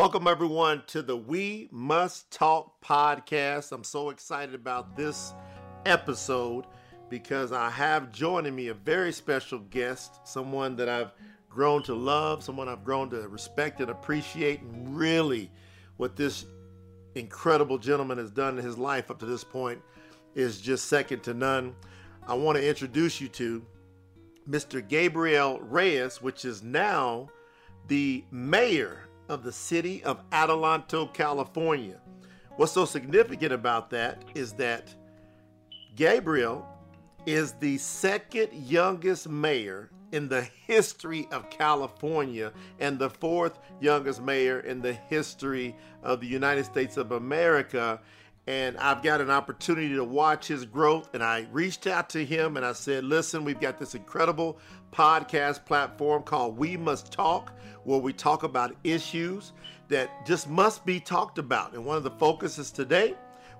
Welcome, everyone, to the We Must Talk podcast. I'm so excited about this episode because I have joining me a very special guest, someone that I've grown to love, someone I've grown to respect and appreciate, and really what this incredible gentleman has done in his life up to this point is just second to none. I want to introduce you to Mr. Gabriel Reyes, which is now the mayor of the city of Adelanto, California. What's so significant about that is that Gabriel is the second youngest mayor in the history of California and the fourth youngest mayor in the history of the United States of America. And I've got an opportunity to watch his growth. And I reached out to him and I said, Listen, we've got this incredible podcast platform called We Must Talk, where we talk about issues that just must be talked about. And one of the focuses today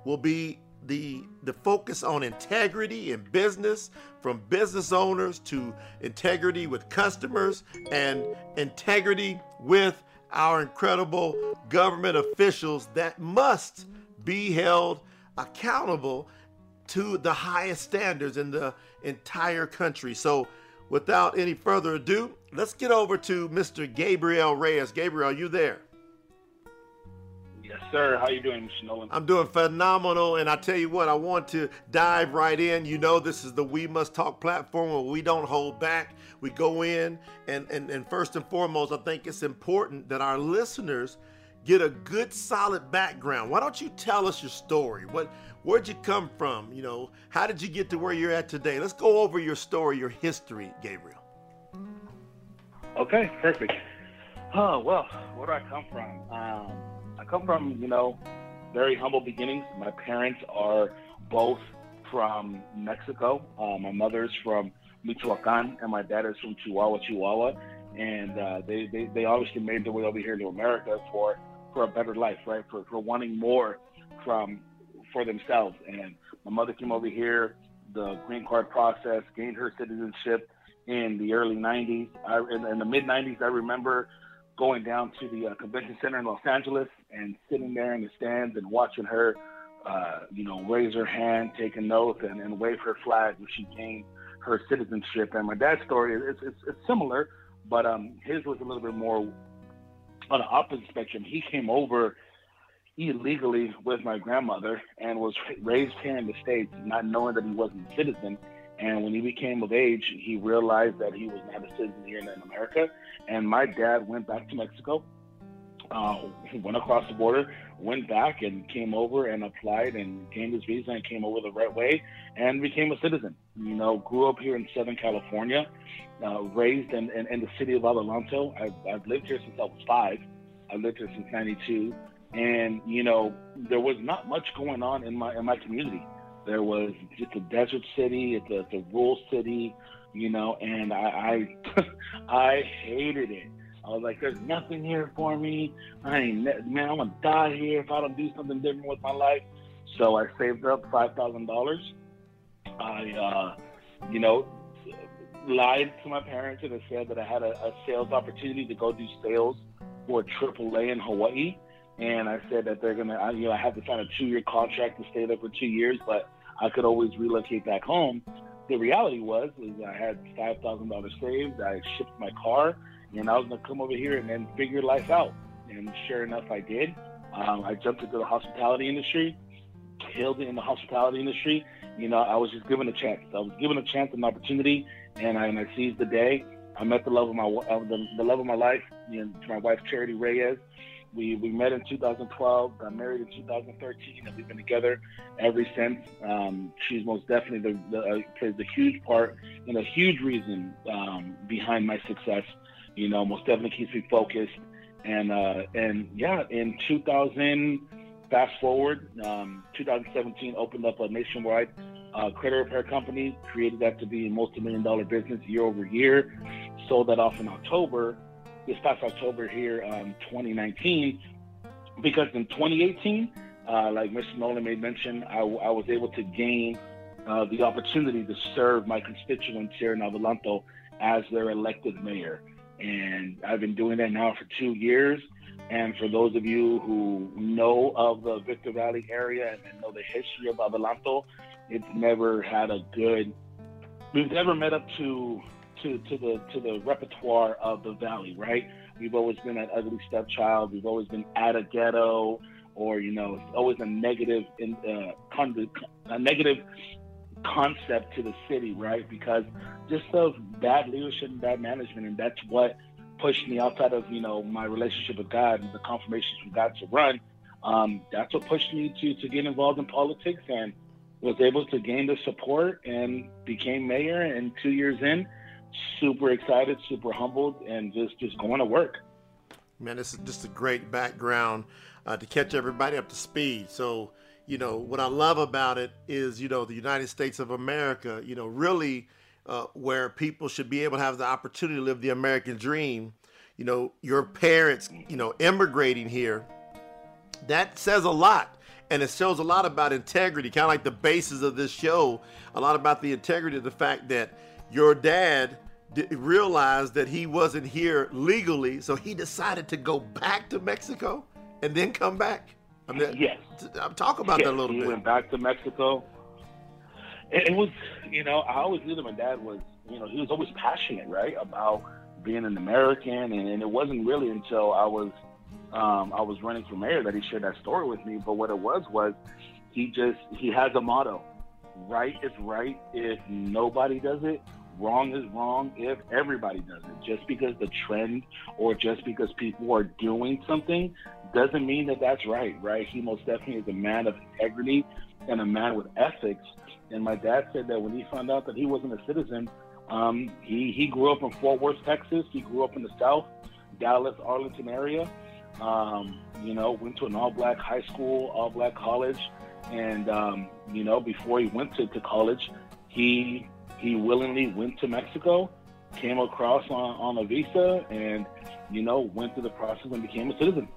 will be the the focus on integrity in business from business owners to integrity with customers and integrity with our incredible government officials that must be held accountable to the highest standards in the entire country. So without any further ado, let's get over to Mr. Gabriel Reyes. Gabriel, are you there? Yes, sir. How you doing, Mr. Noland? I'm doing phenomenal, and I tell you what, I want to dive right in. You know, this is the We Must Talk platform where we don't hold back. We go in, and and, and first and foremost, I think it's important that our listeners get a good, solid background. Why don't you tell us your story? What, where'd you come from? You know, how did you get to where you're at today? Let's go over your story, your history, Gabriel. Okay, perfect. Oh well, where do I come from? Um, I come from, you know, very humble beginnings. My parents are both from Mexico. Uh, my mother's from Michoacan, and my dad is from Chihuahua, Chihuahua. And uh, they, they, they obviously made their way over here to America for, for a better life, right? For, for wanting more from for themselves. And my mother came over here, the green card process, gained her citizenship in the early 90s. I, in, in the mid 90s, I remember going down to the uh, convention center in Los Angeles and sitting there in the stands and watching her, uh, you know, raise her hand, take an oath, and, and wave her flag when she gained her citizenship. And my dad's story is it's, it's similar, but um, his was a little bit more on the opposite spectrum. He came over illegally with my grandmother and was raised here in the states, not knowing that he wasn't a citizen. And when he became of age, he realized that he was not a citizen here in America. And my dad went back to Mexico uh, went across the border, went back and came over and applied and gained his visa and came over the right way and became a citizen. You know, grew up here in Southern California, uh, raised in, in, in, the city of Adelanto. I've, I've lived here since I was five. I lived here since 92. And, you know, there was not much going on in my, in my community. There was just a desert city, it's a, it's a rural city, you know, and I, I, I hated it I was like, there's nothing here for me. I ain't, man, I'm gonna die here if I don't do something different with my life. So I saved up five thousand dollars. I, uh, you know, lied to my parents and I said that I had a, a sales opportunity to go do sales for AAA in Hawaii. And I said that they're gonna, I, you know, I have to sign a two-year contract to stay there for two years, but I could always relocate back home. The reality was, is I had five thousand dollars saved. I shipped my car and I was gonna come over here and then figure life out. And sure enough, I did. Um, I jumped into the hospitality industry, killed it in the hospitality industry. You know, I was just given a chance. I was given a chance, an opportunity, and I, and I seized the day. I met the love of my uh, the, the love of my life, you know, to my wife Charity Reyes. We we met in 2012, got married in 2013, and we've been together ever since. Um, she's most definitely the, the uh, plays a huge part and a huge reason um, behind my success you know, most definitely keeps me focused. And uh, and yeah, in 2000, fast forward, um, 2017 opened up a nationwide uh, credit repair company, created that to be a multi-million dollar business year over year. Sold that off in October, this past October here, um, 2019. Because in 2018, uh, like Mr. Noland made mention, I, I was able to gain uh, the opportunity to serve my constituents here in Adelanto as their elected mayor and I've been doing that now for two years. And for those of you who know of the Victor Valley area and know the history of Adelanto, it's never had a good. We've never met up to to to the to the repertoire of the valley, right? We've always been an ugly stepchild. We've always been at a ghetto, or you know, it's always a negative in uh, con- a negative concept to the city, right? Because just of bad leadership and bad management, and that's what pushed me outside of you know my relationship with God and the confirmations from God to run. Um, that's what pushed me to to get involved in politics and was able to gain the support and became mayor. And two years in, super excited, super humbled, and just just going to work. Man, this is just a great background uh, to catch everybody up to speed. So, you know, what I love about it is, you know, the United States of America, you know, really uh, where people should be able to have the opportunity to live the American dream. You know, your parents, you know, immigrating here, that says a lot. And it shows a lot about integrity, kind of like the basis of this show, a lot about the integrity of the fact that your dad realized that he wasn't here legally, so he decided to go back to Mexico and then come back. I mean, yes. I'm talking about yes, that a little he bit. Went back to Mexico. It, it was, you know, I always knew that my dad was, you know, he was always passionate, right, about being an American, and, and it wasn't really until I was, um, I was running for mayor that he shared that story with me. But what it was was, he just he has a motto: right is right if nobody does it, wrong is wrong if everybody does it. Just because the trend or just because people are doing something doesn't mean that that's right, right? He most definitely is a man of integrity and a man with ethics. And my dad said that when he found out that he wasn't a citizen, um, he, he grew up in Fort Worth, Texas. He grew up in the South, Dallas, Arlington area. Um, you know, went to an all black high school, all black college. And, um, you know, before he went to, to college, he he willingly went to Mexico, came across on, on a visa, and you know went through the process and became a citizen.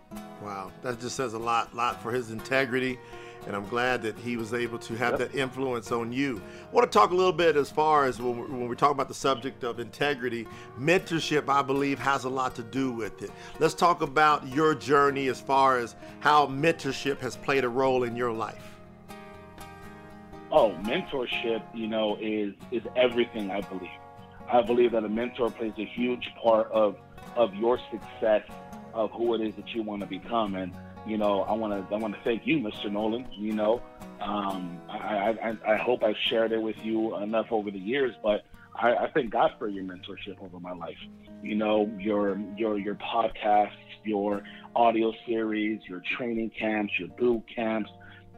Wow, that just says a lot, lot for his integrity, and I'm glad that he was able to have yep. that influence on you. I want to talk a little bit as far as when we're, when we're talking about the subject of integrity. Mentorship, I believe, has a lot to do with it. Let's talk about your journey as far as how mentorship has played a role in your life. Oh, mentorship, you know, is is everything. I believe. I believe that a mentor plays a huge part of of your success of who it is that you want to become. And you know, I want to I want to thank you, Mr. Noland. You know, um, I, I I hope I've shared it with you enough over the years, but I, I thank God for your mentorship over my life. You know, your your your podcasts, your audio series, your training camps, your boot camps.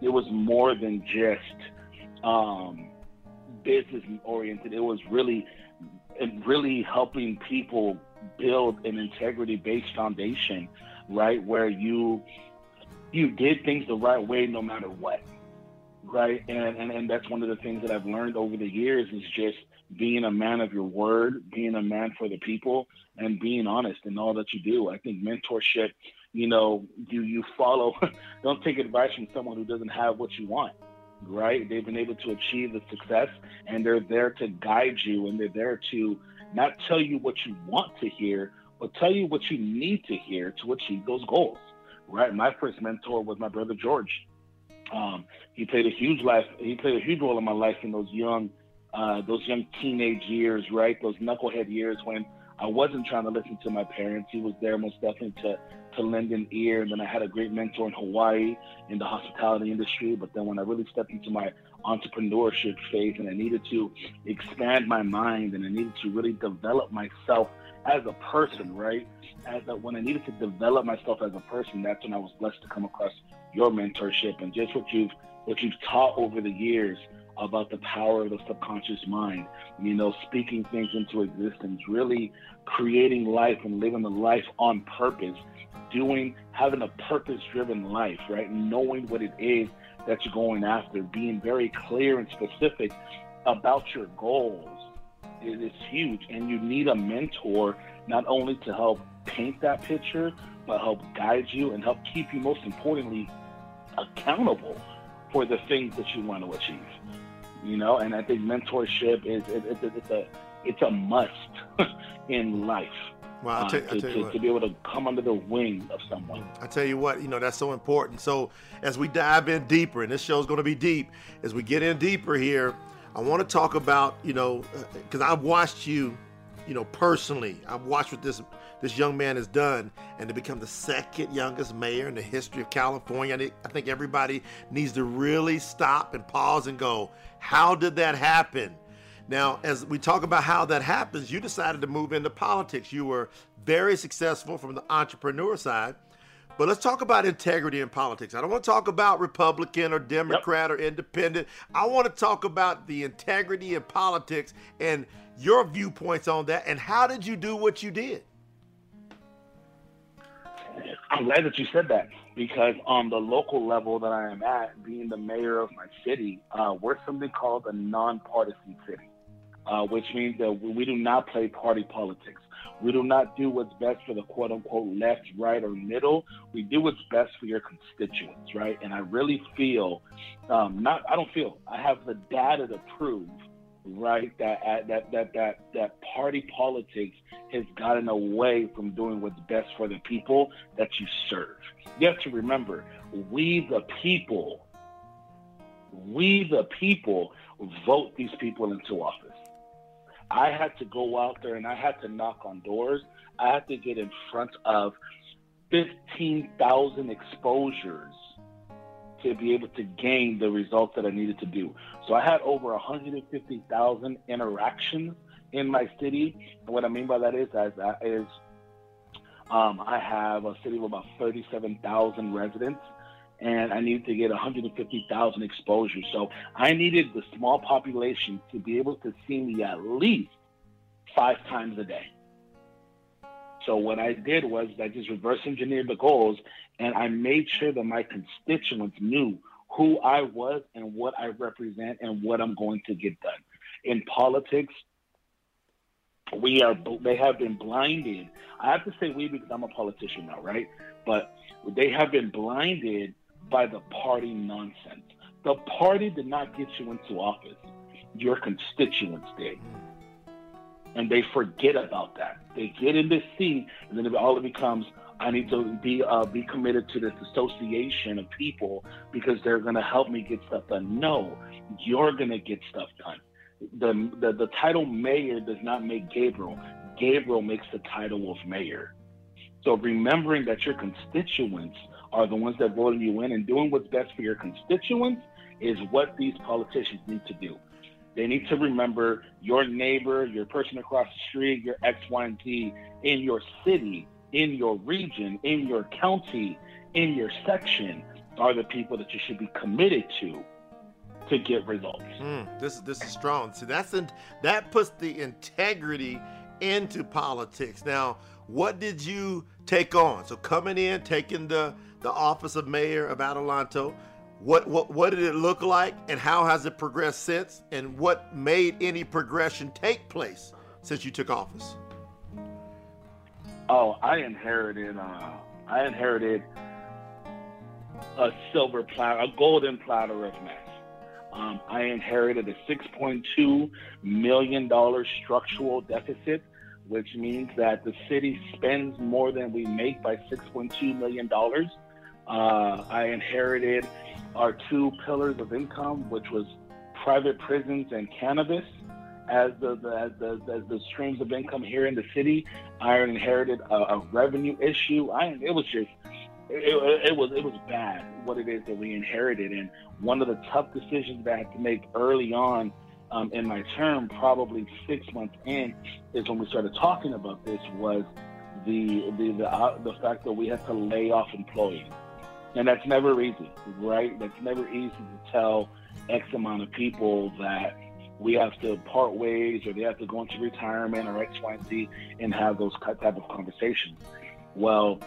It was more than just um, business oriented. It was really, really helping people build an integrity based foundation, right? Where you you did things the right way no matter what, right? And, and and that's one of the things that I've learned over the years is just being a man of your word, being a man for the people, and being honest in all that you do. I think mentorship, you know, you you follow. don't take advice from someone who doesn't have what you want right? They've been able to achieve the success and they're there to guide you and they're there to not tell you what you want to hear, but tell you what you need to hear to achieve those goals, right? My first mentor was my brother George. Um, he played a huge life. He played a huge role in my life in those young, uh, those young teenage years, right? Those knucklehead years when I wasn't trying to listen to my parents. He was there most definitely to to lend an ear. And then I had a great mentor in Hawaii in the hospitality industry. But then when I really stepped into my entrepreneurship phase and I needed to expand my mind and I needed to really develop myself as a person, right? As a, when I needed to develop myself as a person, that's when I was blessed to come across your mentorship and just what you've what you've taught over the years about the power of the subconscious mind, you know, speaking things into existence, really creating life and living a life on purpose doing, having a purpose driven life, right? Knowing what it is that you're going after, being very clear and specific about your goals it is huge. And you need a mentor not only to help paint that picture, but help guide you and help keep you, most importantly, accountable for the things that you want to achieve. You know, and I think mentorship is it, it, it's a it's a must in life Well, uh, to, to, to, to, be able to come under the wing of someone. I tell you what, you know, that's so important. So as we dive in deeper, and this show is going to be deep, as we get in deeper here, I want to talk about, you know, because uh, I've watched you, you know, personally. I've watched what this this young man has done, and to become the second youngest mayor in the history of California. I think everybody needs to really stop and pause and go, how did that happen? Now, as we talk about how that happens, you decided to move into politics. You were very successful from the entrepreneur side. But let's talk about integrity in politics. I don't want to talk about Republican or Democrat yep. or independent. I want to talk about the integrity in politics and your viewpoints on that and how did you do what you did? I'm glad that you said that because on the local level that I am at, being the mayor of my city, uh, we're something called a nonpartisan city, uh, which means that we do not play party politics. We do not do what's best for the quote unquote left, right, or middle. We do what's best for your constituents, right? And I really feel, um, not, I don't feel, I have the data to prove, right, that, that, that, that, that party politics has gotten away from doing what's best for the people that you serve. You have to remember, we the people, we the people vote these people into office. I had to go out there and I had to knock on doors. I had to get in front of 15,000 exposures to be able to gain the results that I needed to do. So I had over 150,000 interactions in my city. And what I mean by that is, as is um, I have a city of about 37,000 residents and I needed to get 150,000 exposures. So I needed the small population to be able to see me at least five times a day. So what I did was I just reverse engineered the goals and I made sure that my constituents knew who I was and what I represent and what I'm going to get done. In politics, we are they have been blinded. I have to say we because I'm a politician now, right? But they have been blinded by the party nonsense. The party did not get you into office. Your constituents did. And they forget about that. They get in this seat, and then all it becomes, I need to be uh, be committed to this association of people because they're going to help me get stuff done. No, you're going to get stuff done. The, the the title mayor does not make Gabriel. Gabriel makes the title of mayor. So remembering that your constituents are the ones that voted you in, and doing what's best for your constituents is what these politicians need to do. They need to remember your neighbor, your person across the street, your X, Y, and Z in your city, in your region, in your county, in your section are the people that you should be committed to to get results. Mm, this this is strong. So that's in, that puts the integrity into politics. Now, what did you take on? So coming in, taking the the office of mayor of Adelanto. What, what what did it look like and how has it progressed since and what made any progression take place since you took office? Oh, I inherited uh, I inherited a silver platter, a golden platter of mess. Um, I inherited a $6.2 million structural deficit, which means that the city spends more than we make by $6.2 million. Uh, I inherited our two pillars of income, which was private prisons and cannabis. As the, the as the as the streams of income here in the city, I inherited a, a revenue issue. I it was just it, it, was it was bad what it is that we inherited, and one of the tough decisions that I had to make early on um, in my term, probably six months in, is when we started talking about this was the the the, uh, the fact that we had to lay off employees. And that's never easy, right? That's never easy to tell X amount of people that we have to part ways or they have to go into retirement or X, Y, and Z and have those type of conversations. Well,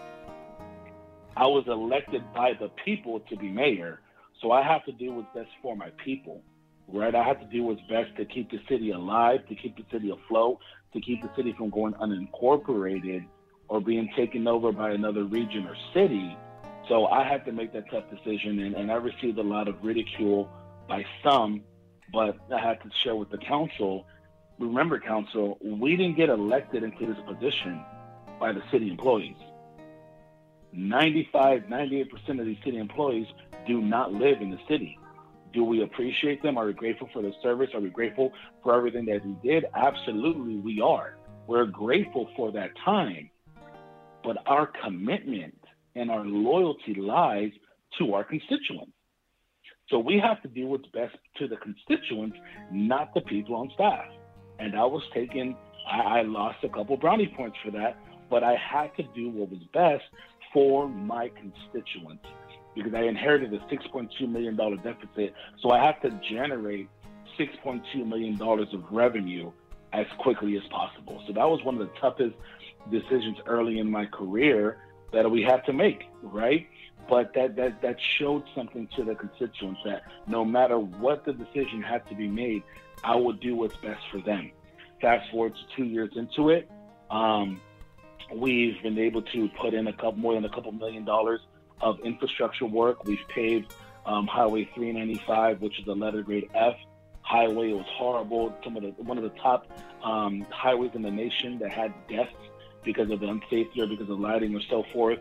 I was elected by the people to be mayor, so I have to do what's best for my people, right? I have to do what's best to keep the city alive, to keep the city afloat, to keep the city from going unincorporated or being taken over by another region or city so I had to make that tough decision, and, and I received a lot of ridicule by some, but I had to share with the council. Remember, council, we didn't get elected into this position by the city employees. 95, 98% of these city employees do not live in the city. Do we appreciate them? Are we grateful for the service? Are we grateful for everything that we did? Absolutely, we are. We're grateful for that time. But our commitment and our loyalty lies to our constituents. So we have to do what's best to the constituents, not the people on staff. And I was taken, I, I lost a couple brownie points for that, but I had to do what was best for my constituents because I inherited a $6.2 million deficit. So I have to generate $6.2 million of revenue as quickly as possible. So that was one of the toughest decisions early in my career that we had to make, right? But that, that, that showed something to the constituents that no matter what the decision had to be made, I would do what's best for them. Fast forward to two years into it, um, we've been able to put in a couple more than a couple million dollars of infrastructure work. We've paved um, Highway 395, which is a letter grade F highway. It was horrible. Some of the one of the top um, highways in the nation that had deaths because of the unsafety or because of lighting or so forth.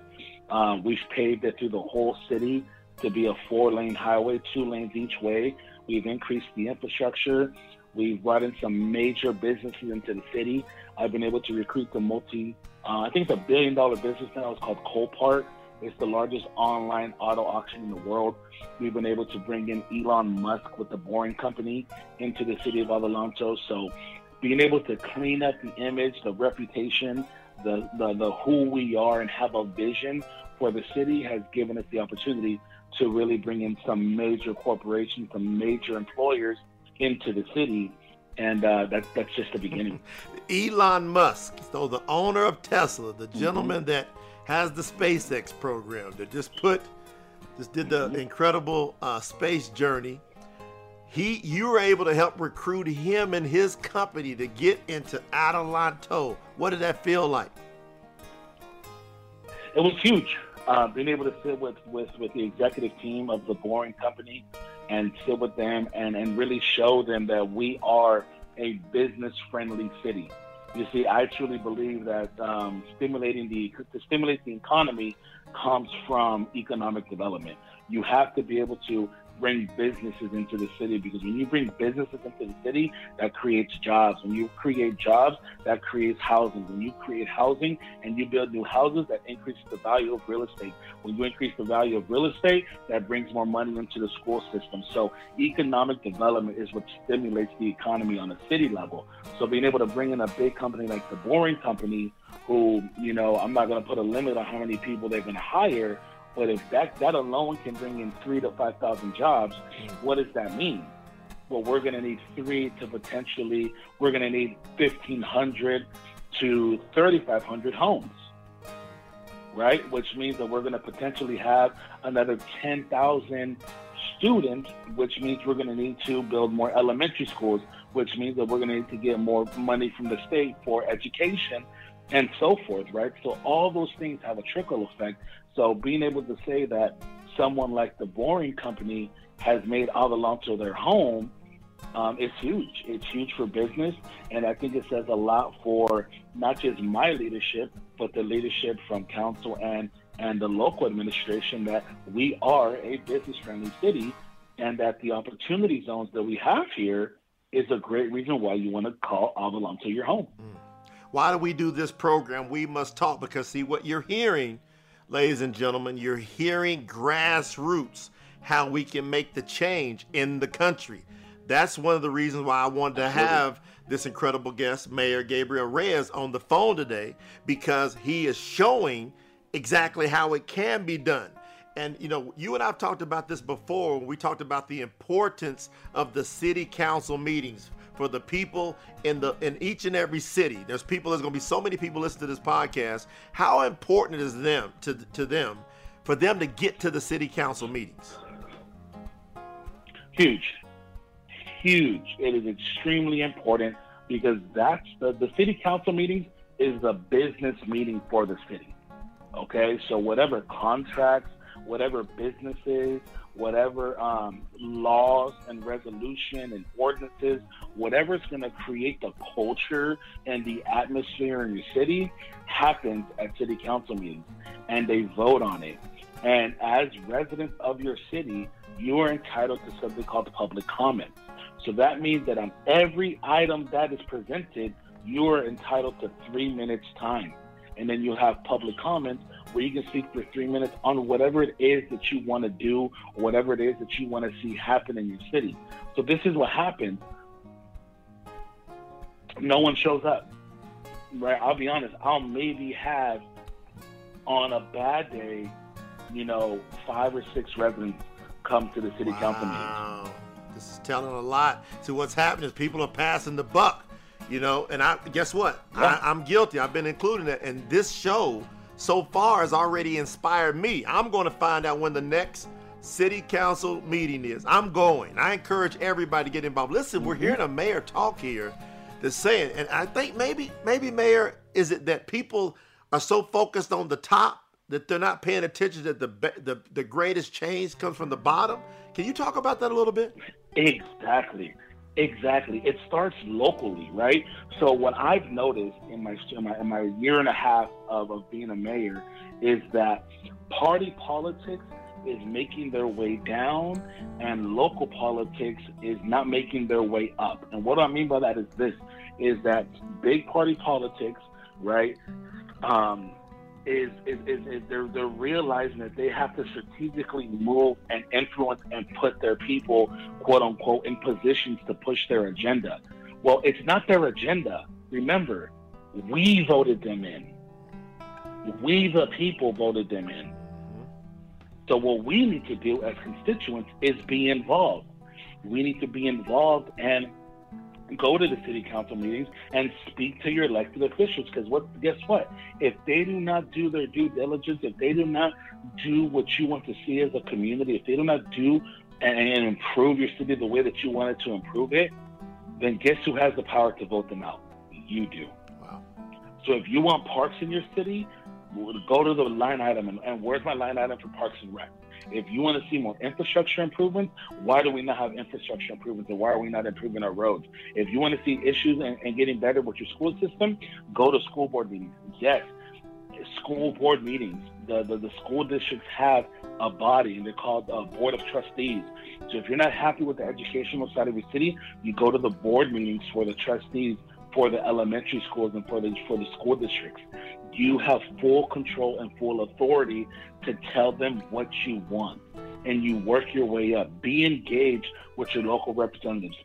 Um, we've paved it through the whole city to be a four-lane highway, two lanes each way. We've increased the infrastructure. We've brought in some major businesses into the city. I've been able to recruit the multi, uh, I think it's a billion dollar business now. It's called Copart. It's the largest online auto auction in the world. We've been able to bring in Elon Musk with the Boring Company into the city of Adelanto. So being able to clean up the image, the reputation, the, the, the who we are and have a vision for the city has given us the opportunity to really bring in some major corporations, some major employers into the city. And uh, that, that's just the beginning. Elon Musk, so the owner of Tesla, the gentleman mm-hmm. that has the SpaceX program that just put, just did the mm-hmm. incredible uh, space journey. He, you were able to help recruit him and his company to get into Adelanto. What did that feel like? It was huge. Uh, being able to sit with, with, with the executive team of the Boring Company and sit with them and, and really show them that we are a business friendly city. You see, I truly believe that um, stimulating the to stimulate the economy comes from economic development. You have to be able to bring businesses into the city because when you bring businesses into the city, that creates jobs. When you create jobs, that creates housing. When you create housing and you build new houses, that increases the value of real estate. When you increase the value of real estate, that brings more money into the school system. So economic development is what stimulates the economy on a city level. So being able to bring in a big company like the Boring Company, who, you know, I'm not going to put a limit on how many people they're going to hire, but if that that alone can bring in three to five thousand jobs, what does that mean? Well, we're going to need three to potentially we're going to need fifteen hundred to thirty five hundred homes, right? Which means that we're going to potentially have another ten thousand students, which means we're going to need to build more elementary schools, which means that we're going to need to get more money from the state for education and so forth, right? So all those things have a trickle effect so being able to say that someone like the Boring Company has made Adelanto their home um, is huge. It's huge for business, and I think it says a lot for not just my leadership, but the leadership from council and and the local administration that we are a business-friendly city, and that the opportunity zones that we have here is a great reason why you want to call Adelanto your home. Mm. Why do we do this program? We must talk because see what you're hearing ladies and gentlemen, you're hearing grassroots, how we can make the change in the country. That's one of the reasons why I wanted to have this incredible guest, Mayor Gabriel Reyes, on the phone today, because he is showing exactly how it can be done. And you know, you and I've talked about this before when we talked about the importance of the city council meetings for the people in the in each and every city. There's people. There's going to be so many people listening to this podcast. How important is them to to them for them to get to the city council meetings? Huge, huge. It is extremely important because that's the the city council meetings is the business meeting for the city. Okay, so whatever contracts whatever businesses, whatever um, laws and resolution and ordinances, whatever is going to create the culture and the atmosphere in your city happens at city council meetings and they vote on it. And as residents of your city, you are entitled to something called public comment. So that means that on every item that is presented, you are entitled to three minutes time. And then you'll have public comments where you can speak for three minutes on whatever it is that you want to do whatever it is that you want to see happen in your city. So this is what happens. No one shows up. Right? I'll be honest, I'll maybe have on a bad day, you know, five or six residents come to the city wow. council meetings. This is telling a lot. See, what's happening is people are passing the buck, you know. And I guess what? Yeah. I, I'm guilty. I've been including it, and this show so far has already inspired me. I'm going to find out when the next city council meeting is. I'm going. I encourage everybody to get involved. Listen, we're mm-hmm. hearing a mayor talk here that's saying, and I think maybe, maybe mayor, is it that people are so focused on the top that they're not paying attention that the the, the greatest change comes from the bottom? Can you talk about that a little bit? Exactly. Exactly. It starts locally, right? So what I've noticed in my in my, in my year and a half of, of being a mayor is that party politics is making their way down and local politics is not making their way up. And what I mean by that is this is that big party politics, right? Um, is, is, is, is, they're, they're realizing that they have to strategically move and influence and put their people, quote unquote, in positions to push their agenda. Well, it's not their agenda. Remember, we voted them in. We, the people, voted them in. So, what we need to do as constituents is be involved. We need to be involved and go to the city council meetings and speak to your elected officials. Because what? Guess what? If they do not do their due diligence, if they do not do what you want to see as a community, if they do not do and, and improve your city the way that you wanted to improve it, then guess who has the power to vote them out? You do. Wow. So if you want parks in your city, go to the line item and, and where's my line item for Parks and Rec? If you want to see more infrastructure improvements, why do we not have infrastructure improvements and why are we not improving our roads? If you want to see issues and, and getting better with your school system, go to school board meetings. Yes, school board meetings. The, the, the school districts have a body and they're called a board of trustees. So if you're not happy with the educational side of your city, you go to the board meetings for the trustees for the elementary schools and for the for the school districts you have full control and full authority to tell them what you want. And you work your way up. Be engaged with your local representatives,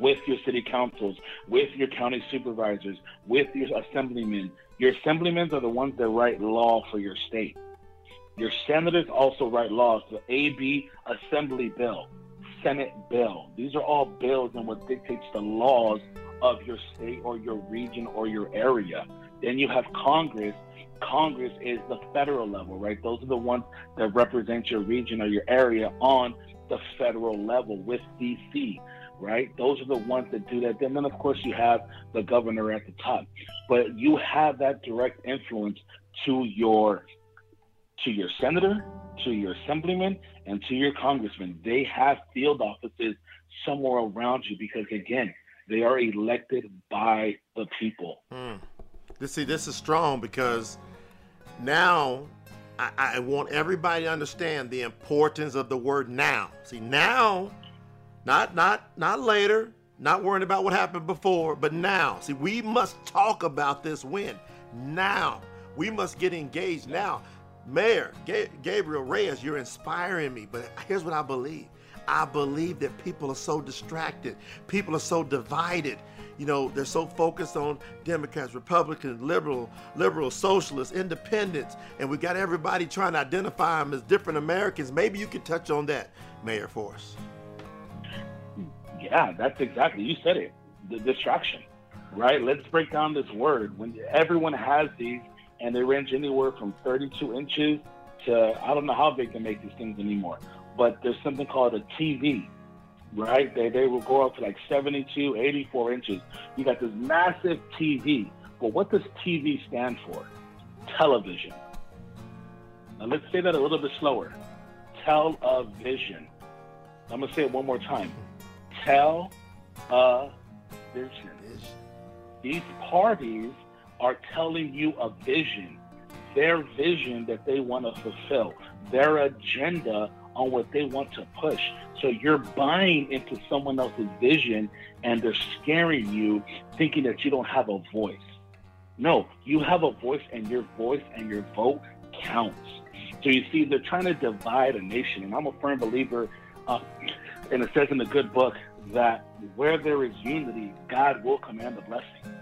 with your city councils, with your county supervisors, with your assemblymen. Your assemblymen are the ones that write law for your state. Your senators also write laws. The AB Assembly Bill, Senate Bill. These are all bills and what dictates the laws of your state or your region or your area. Then you have Congress. Congress is the federal level, right? Those are the ones that represent your region or your area on the federal level with DC, right? Those are the ones that do that. Then, then of course, you have the governor at the top, but you have that direct influence to your to your senator, to your assemblyman, and to your congressman. They have field offices somewhere around you because, again, they are elected by the people. Hmm. This see, this is strong because now I, I want everybody to understand the importance of the word now. See, now, not not not later, not worrying about what happened before, but now. See, we must talk about this win now. We must get engaged now. Mayor Gabriel Reyes, you're inspiring me, but here's what I believe. I believe that people are so distracted. People are so divided you know, they're so focused on Democrats, Republicans, liberal, liberal, socialists, independents, and we got everybody trying to identify them as different Americans. Maybe you could touch on that, Mayor Force. Yeah, that's exactly you said it. The distraction, right? Let's break down this word. When everyone has these, and they range anywhere from 32 inches to I don't know how big they can make these things anymore. But there's something called a TV right? They, they will go up to like 72, 84 inches. You got this massive TV. But what does TV stand for? Television. Now let's say that a little bit slower. Television. I'm gonna say it one more time. A. These parties are telling you a vision, their vision that they want to fulfill, their agenda on what they want to push. So you're buying into someone else's vision and they're scaring you, thinking that you don't have a voice. No, you have a voice, and your voice and your vote counts. So you see, they're trying to divide a nation, and I'm a firm believer, uh, and it says in the good book that where there is unity, God will command the blessing.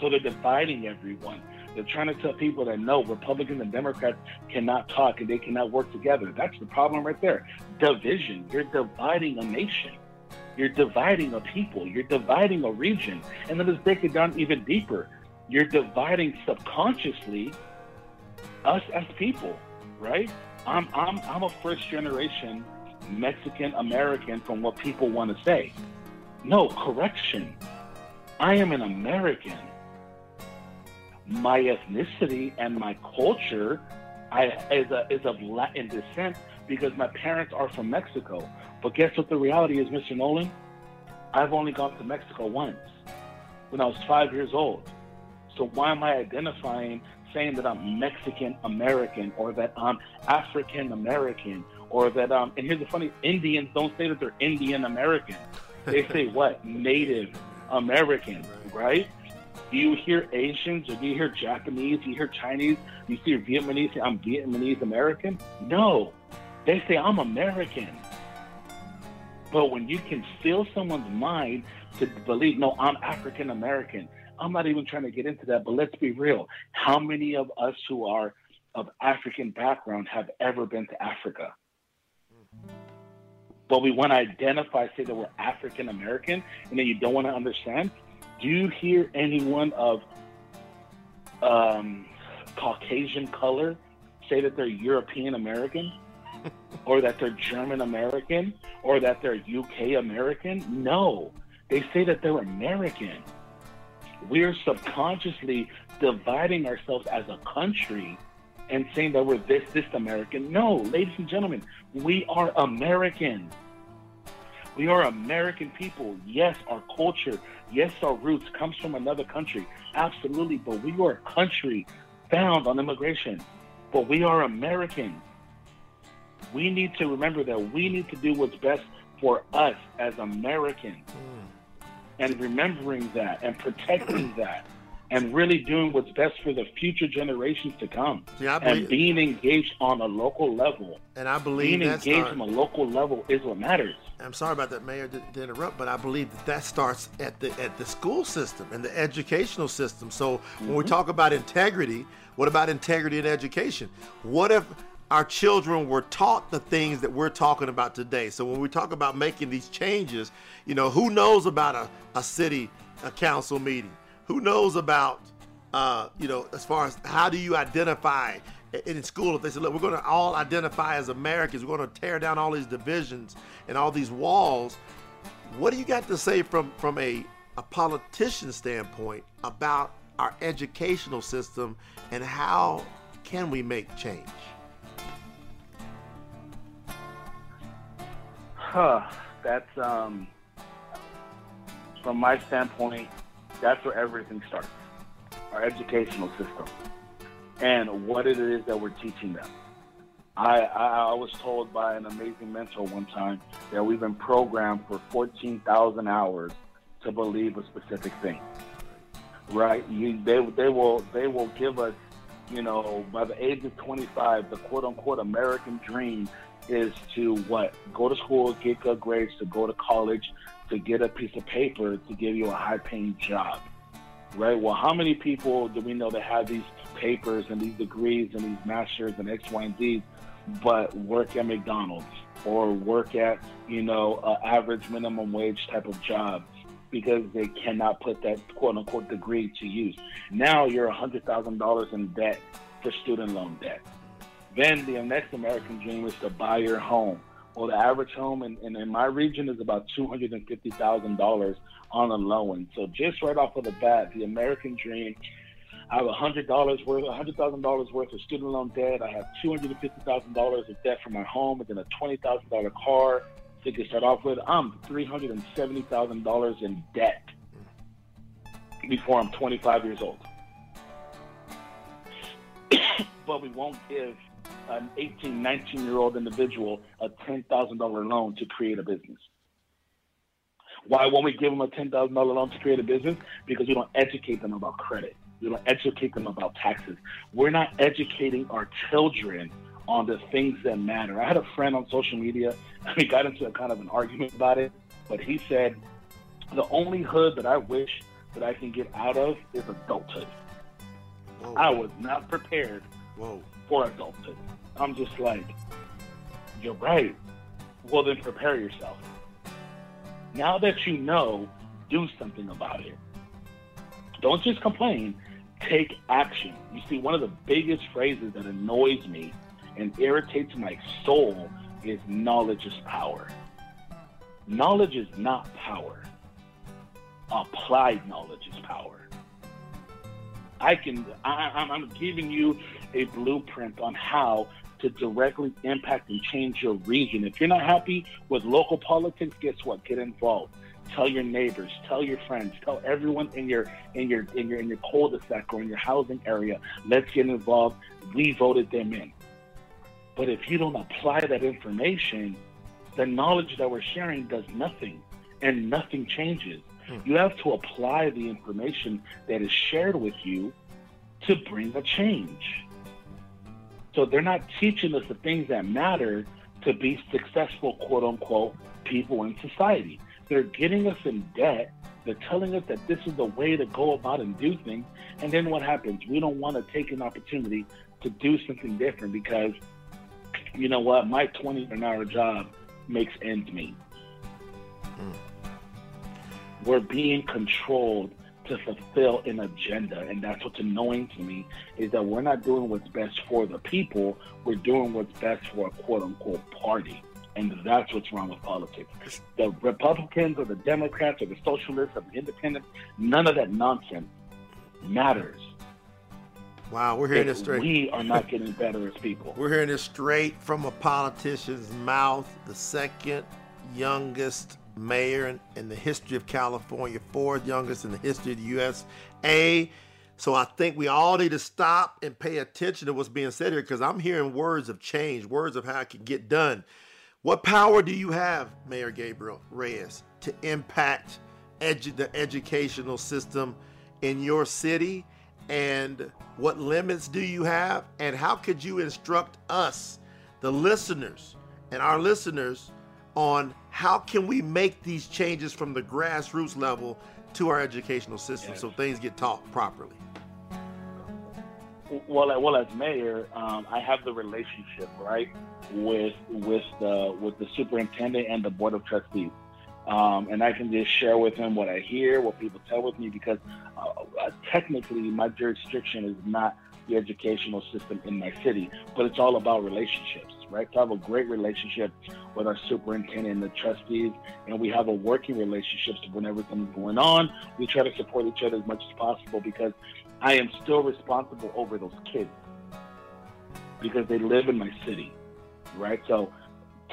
So they're dividing everyone. They're trying to tell people that no, Republicans and Democrats cannot talk and they cannot work together. That's the problem right there. Division. You're dividing a nation. You're dividing a people. You're dividing a region. And then let's break it down even deeper. You're dividing subconsciously us as people, right? I'm I'm I'm a first generation Mexican American from what people want to say. No, correction. I am an American my ethnicity and my culture I, is, a, is of Latin descent because my parents are from Mexico. But guess what the reality is, Mr. Noland? I've only gone to Mexico once when I was five years old. So why am I identifying saying that I'm Mexican American or that I'm African American or that um and here's the funny Indians don't say that they're Indian American. They say what? Native American, right? Do you hear Asians or do you hear Japanese? Do you hear Chinese? Do you see Vietnamese say, I'm Vietnamese American? No. They say, I'm American. But when you can fill someone's mind to believe, no, I'm African American, I'm not even trying to get into that, but let's be real. How many of us who are of African background have ever been to Africa? But we want to identify, say that we're African American, and then you don't want to understand do you hear anyone of um, Caucasian color say that they're European American? or that they're German American? Or that they're UK American? No. They say that they're American. We're subconsciously dividing ourselves as a country and saying that we're this, this American. No, ladies and gentlemen, we are American. We are American people. Yes, our culture, yes, our roots comes from another country. Absolutely. But we are a country found on immigration. But we are American. We need to remember that we need to do what's best for us as Americans. Mm. And remembering that and protecting that and really doing what's best for the future generations to come. Yeah, and being engaged on a local level. And I believe being engaged on a local level is what matters. I'm sorry about that, Mayor, to, to, interrupt, but I believe that that starts at the at the school system and the educational system. So mm-hmm. when we mm-hmm. talk about integrity, what about integrity in education? What if our children were taught the things that we're talking about today? So when we talk about making these changes, you know, who knows about a, a city a council meeting? Who knows about uh, you know, as far as how do you identify in school if they said, look, we're going to all identify as Americans, we're going to tear down all these divisions and all these walls. What do you got to say from from a a politician standpoint about our educational system and how can we make change? Huh. That's um, from my standpoint, that's where everything starts. Our educational system and what it is that we're teaching them. I, I, was told by an amazing mentor one time that we've been programmed for 14,000 hours to believe a specific thing. Right? You, they, they will they will give us, you know, by the age of 25, the quote unquote American dream is to what? Go to school, get good grades, to go to college, to get a piece of paper to give you a high paying job. Right? Well, how many people do we know that have these papers and these degrees and these masters and X, Y, and Z, but work at McDonald's or work at, you know, an average minimum wage type of job because they cannot put that quote unquote degree to use. Now you're $100,000 in debt for student loan debt. Then the next American dream is to buy your home. Well, the average home in, in, in my region is about $250,000 on a loan. So just right off of the bat, the American dream I have hundred dollars worth, hundred thousand dollars worth of student loan debt. I have two hundred and fifty thousand dollars of debt for my home, and then a twenty thousand dollar car to get start off with. I'm three hundred and seventy thousand dollars in debt before I'm twenty five years old. but we won't give an 18, 19 year old individual a $10,000 loan to create a business. Why won't we give them a $10,000 loan to create a business? Because we don't educate them about credit. We don't educate them about taxes. We're not educating our children on the things that matter. I had a friend on social media, and we got into a kind of an argument about it, but he said, the only hood that I wish that I can get out of is adulthood. Whoa. I was not prepared Whoa. For adulthood. I'm just like, you're right. Well, then prepare yourself. Now that you know, do something about it. Don't just complain, take action. You see, one of the biggest phrases that annoys me and irritates my soul is knowledge is power. Knowledge is not power. Applied knowledge is power. I can, I, I'm giving you a blueprint on how to directly impact and change your region. If you're not happy with local politics, guess what? Get involved. Tell your neighbors, tell your friends, tell everyone in your in your in your in your cul-de-sac or in your housing area. Let's get involved. We voted them in. But if you don't apply that information, the knowledge that we're sharing does nothing, and nothing changes. Hmm. You have to apply the information that is shared with you to bring a change. So they're not teaching us the things that matter to be successful, quote unquote, people in society. They're getting us in debt. They're telling us that this is the way to go about and do things. And then what happens? We don't want to take an opportunity to do something different because, you know what, my 20 an hour job makes ends meet. Mm. We're being controlled to fulfill an agenda. And that's what's annoying to me is that we're not doing what's best for the people. We're doing what's best for a quote unquote party. And that's what's wrong with politics. The Republicans or the Democrats or the socialists or the independents, none of that nonsense matters. Wow, we're hearing this straight. We are not getting better as people. We're hearing this straight from a politician's mouth, the second youngest mayor in, the history of California, fourth youngest in the history of the USA. So I think we all need to stop and pay attention to what's being said here because I'm hearing words of change, words of how it can get done. What power do you have, Mayor Gabriel Reyes, to impact edu- the educational system in your city? And what limits do you have? And how could you instruct us, the listeners, and our listeners on how can we make these changes from the grassroots level to our educational system so things get taught properly? Well, well, as mayor, um, I have the relationship right with with the with the superintendent and the board of trustees, um, and I can just share with him what I hear, what people tell with me, because uh, uh technically my jurisdiction is not the educational system in my city, but it's all about relationships right? I have a great relationship with our superintendent and the trustees, and we have a working relationship. So when everything's going on, we try to support each other as much as possible because I am still responsible over those kids because they live in my city, right? So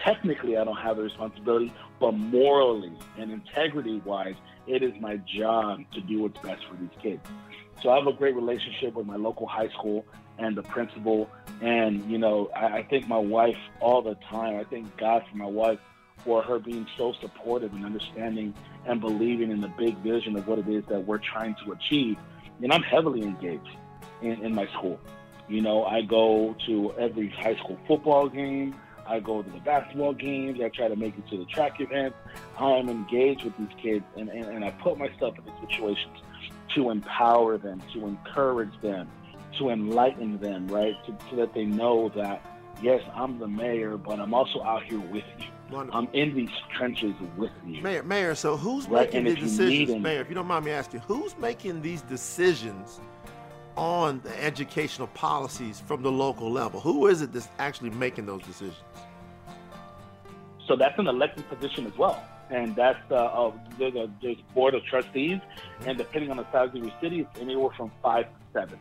technically, I don't have the responsibility, but morally and integrity wise, it is my job to do what's best for these kids. So I have a great relationship with my local high school and the principal. And, you know, I, I thank my wife all the time. I thank God for my wife for her being so supportive and understanding and believing in the big vision of what it is that we're trying to achieve. And I'm heavily engaged in, in my school. You know, I go to every high school football game. I go to the basketball games. I try to make it to the track events. I'm engaged with these kids, and, and, and I put myself in these situations to empower them, to encourage them, to enlighten them, right? To, so that they know that, yes, I'm the mayor, but I'm also out here with you. Wonderful. I'm in these trenches with you. Mayor, Mayor, so who's right? making and the decisions? Mayor, if you don't mind me asking, who's making these decisions on the educational policies from the local level? Who is it that's actually making those decisions? So that's an elected position as well. and that's the uh, there's a there's board of trustees, and depending on the size of your city, it's anywhere from five to seven,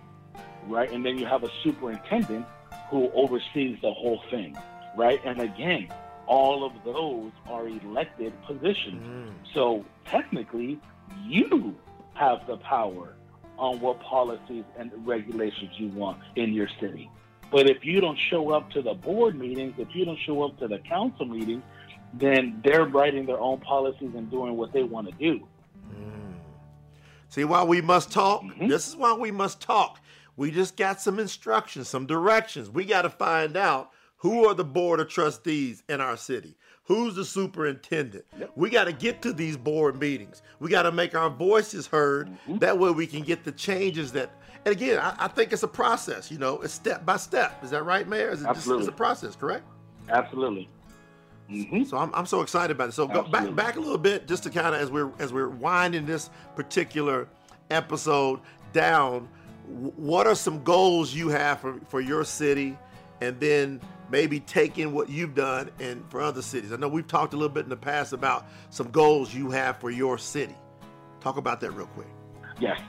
right? And then you have a superintendent who oversees the whole thing, right? And again, all of those are elected positions. Mm. So technically, you have the power on what policies and regulations you want in your city. But if you don't show up to the board meetings, if you don't show up to the council meetings, then they're writing their own policies and doing what they want to do. Mm. See why we must talk? Mm-hmm. This is why we must talk. We just got some instructions, some directions. We got to find out who are the board of trustees in our city. Who's the superintendent? Yep. We got to get to these board meetings. We got to make our voices heard. Mm-hmm. That way we can get the changes that. And again, I, I, think it's a process. You know, it's step by step. Is that right, Mayor? Is it Absolutely. Just, it's a process, correct? Absolutely. Mm-hmm. So I'm, I'm so excited about it. So go back back a little bit, just to kind of as we're as we're winding this particular episode down. What are some goals you have for, for your city, and then maybe taking what you've done and for other cities? I know we've talked a little bit in the past about some goals you have for your city. Talk about that real quick. Yes.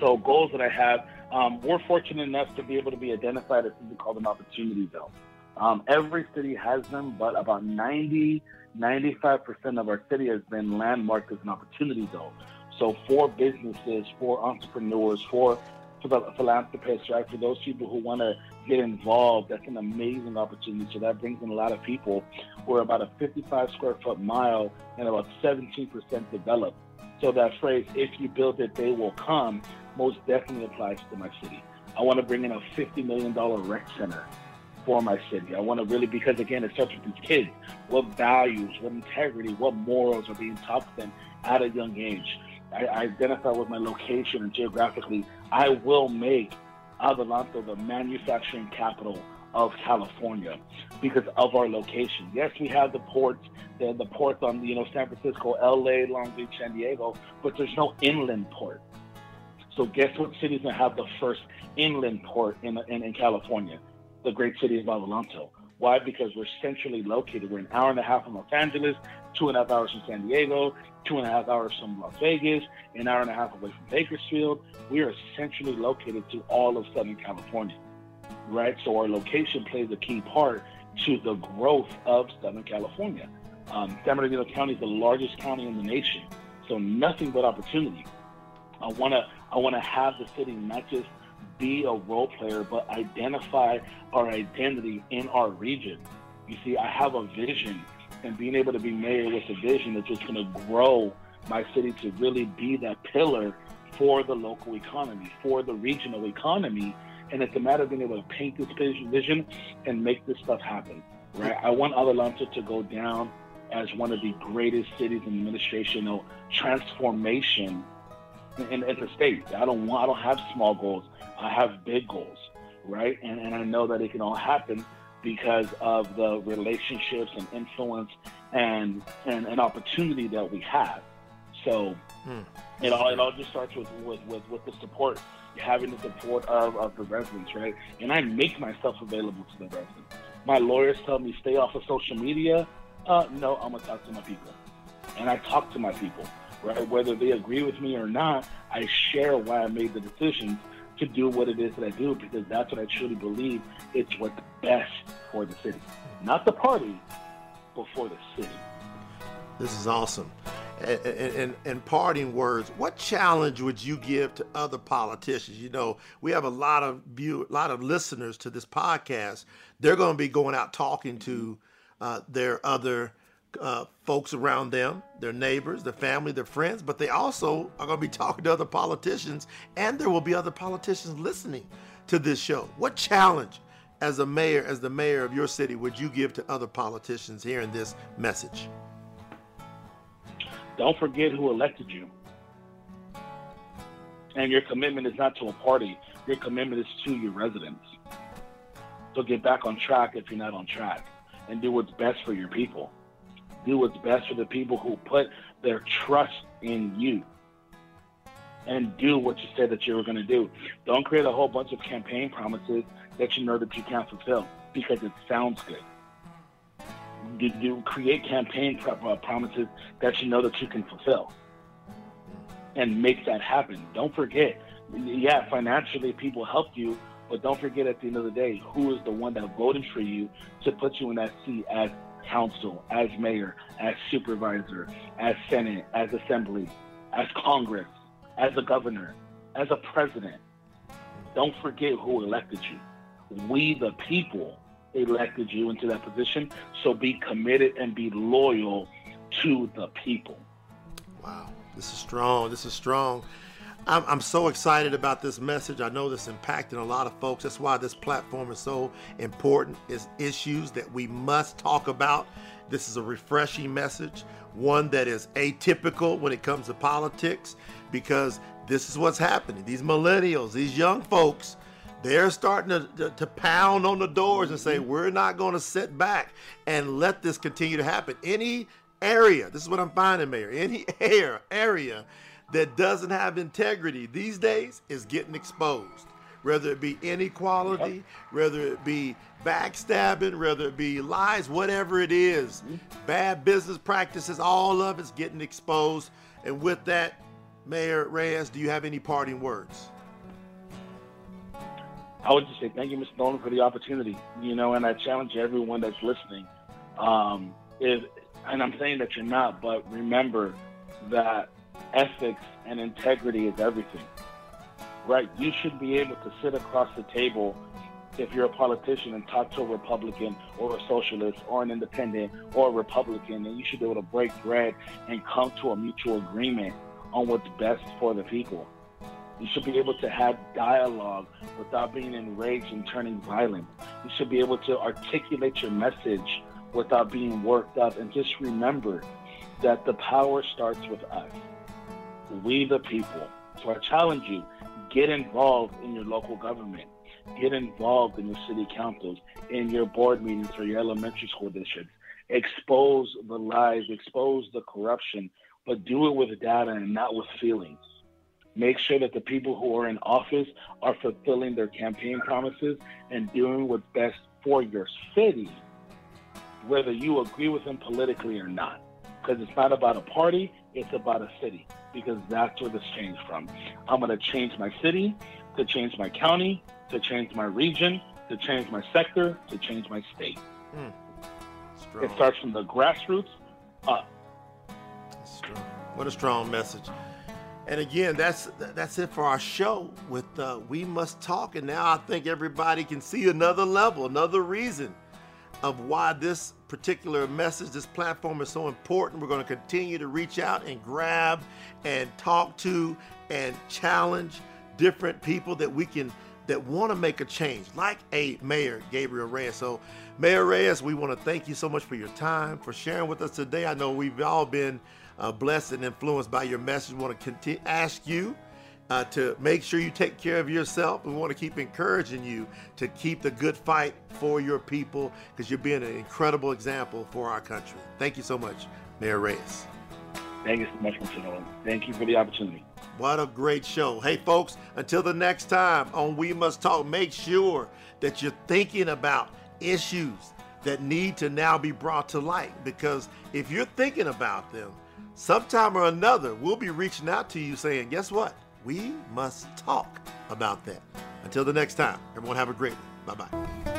So goals that I have, um, we're fortunate enough to be able to be identified as something called an opportunity zone. Um, every city has them, but about 90, 95% of our city has been landmarked as an opportunity zone. So for businesses, for entrepreneurs, for, the philanthropists, right, for those people who want to get involved, that's an amazing opportunity. So that brings in a lot of people. We're about a 55 square foot mile and about 17% developed. So that phrase, if you build it, they will come, most definitely applies to my city. I want to bring in a $50 million rec center for my city. I want to really, because again, it starts with these kids. What values, what integrity, what morals are being taught to them at a young age. I, I identify with my location and geographically. I will make Adelanto the manufacturing capital of California because of our location. Yes, we have the ports, the, the ports on you know San Francisco, LA, Long Beach, San Diego, but there's no inland port. So guess what city's gonna have the first inland port in, in, in California? the great city of Adelanto. Why? Because we're centrally located. We're an hour and a half from Los Angeles, two and a half hours from San Diego, two and a half hours from Las Vegas, an hour and a half away from Bakersfield. We are centrally located to all of Southern California, right? So our location plays a key part to the growth of Southern California. Um, San Bernardino County is the largest county in the nation, so nothing but opportunity. I want to I want to have the city not just be a role player, but identify our identity in our region. You see, I have a vision, and being able to be mayor with a vision that's just going to grow my city to really be that pillar for the local economy, for the regional economy. And it's a matter of being able to paint this vision and make this stuff happen, right? I want Adelanto to go down as one of the greatest cities in administrational transformation in, in the state. I don't want, I don't have small goals. I have big goals, right? And, and I know that it can all happen because of the relationships and influence and and an opportunity that we have. So hmm. it all it all just starts with, with, with, with the support, having the support of, of the residents, right? And I make myself available to the residents. My lawyers tell me stay off of social media. Uh, no, I'm gonna talk to my people, and I talk to my people, right? Whether they agree with me or not, I share why I made the decisions to do what it is that I do because that's what I truly believe it's what's best for the city. Not the party, but for the city. This is awesome. And, and, and, parting words, what challenge would you give to other politicians? You know, we have a lot of view, a lot of listeners to this podcast. They're going to be going out talking to uh, their other uh, folks around them, their neighbors, their family, their friends, but they also are going to be talking to other politicians, and there will be other politicians listening to this show. What challenge, as a mayor, as the mayor of your city, would you give to other politicians hearing this message? Don't forget who elected you. And your commitment is not to a party, your commitment is to your residents. So get back on track if you're not on track and do what's best for your people do what's best for the people who put their trust in you and do what you said that you were going to do. Don't create a whole bunch of campaign promises that you know that you can't fulfill because it sounds good. Do, do create campaign uh, promises that you know that you can fulfill, and make that happen. Don't forget, yeah, financially people helped you, but don't forget at the end of the day, who is the one that voted for you to put you in that seat as council, as mayor, as supervisor, as senate, as assembly, as Congress, as a governor, as a president. Don't forget who elected you. We, the people, elected you into that position. So be committed and be loyal to the people. Wow. This is strong. This is strong. I'm, I'm, so excited about this message. I know this impacting a lot of folks. That's why this platform is so important. Is issues that we must talk about. This is a refreshing message, one that is atypical when it comes to politics, because this is what's happening. These millennials, these young folks, they're starting to, to, to pound on the doors and say, mm-hmm. we're not going to sit back and let this continue to happen. Any area, this is what I'm finding, Mayor, any area, area that doesn't have integrity these days is getting exposed. Whether it be inequality, whether it be backstabbing, whether it be lies, whatever it is, mm-hmm. bad business practices, all of it's getting exposed. And with that, Mayor Reyes, do you have any parting words? I would just say thank you, Mr. Noland, for the opportunity. You know, and I challenge everyone that's listening. Um, if, and I'm saying that you're not, but remember that ethics and integrity is everything, right? You should be able to sit across the table if you're a politician and talk to a Republican or a socialist or an independent or a Republican, and you should be able to break bread and come to a mutual agreement on what's best for the people. You should be able to have dialogue without being enraged and turning violent. You should be able to articulate your message without being worked up. And just remember that the power starts with us we the people. So I challenge you, get involved in your local government. Get involved in your city councils, in your board meetings for your elementary school districts. Expose the lies, expose the corruption, but do it with data and not with feelings. Make sure that the people who are in office are fulfilling their campaign promises and doing what's best for your city, whether you agree with them politically or not. Because it's not about a party, it's about a city because that's where this changed from. I'm going to change my city, to change my county, to change my region, to change my sector, to change my state. Mm. It starts from the grassroots up. What a strong message. And again, that's that's it for our show with uh, We Must Talk. And now I think everybody can see another level, another reason of why this particular message, this platform is so important. We're going to continue to reach out and grab and talk to and challenge different people that we can that want to make a change, like a Mayor Gabriel Reyes. So, Mayor Reyes, we want to thank you so much for your time, for sharing with us today. I know we've all been uh, blessed and influenced by your message. We want to continue, ask you uh, to make sure you take care of yourself. We want to keep encouraging you to keep the good fight for your people because you're being an incredible example for our country. Thank you so much, Mayor Reyes. Thank you so much, Mr. Noland. Thank you for the opportunity. What a great show. Hey, folks, until the next time on We Must Talk, make sure that you're thinking about issues that need to now be brought to light because if you're thinking about them, sometime or another, we'll be reaching out to you saying, guess what? We must talk about that. Until the next time, everyone have a great one. Bye bye.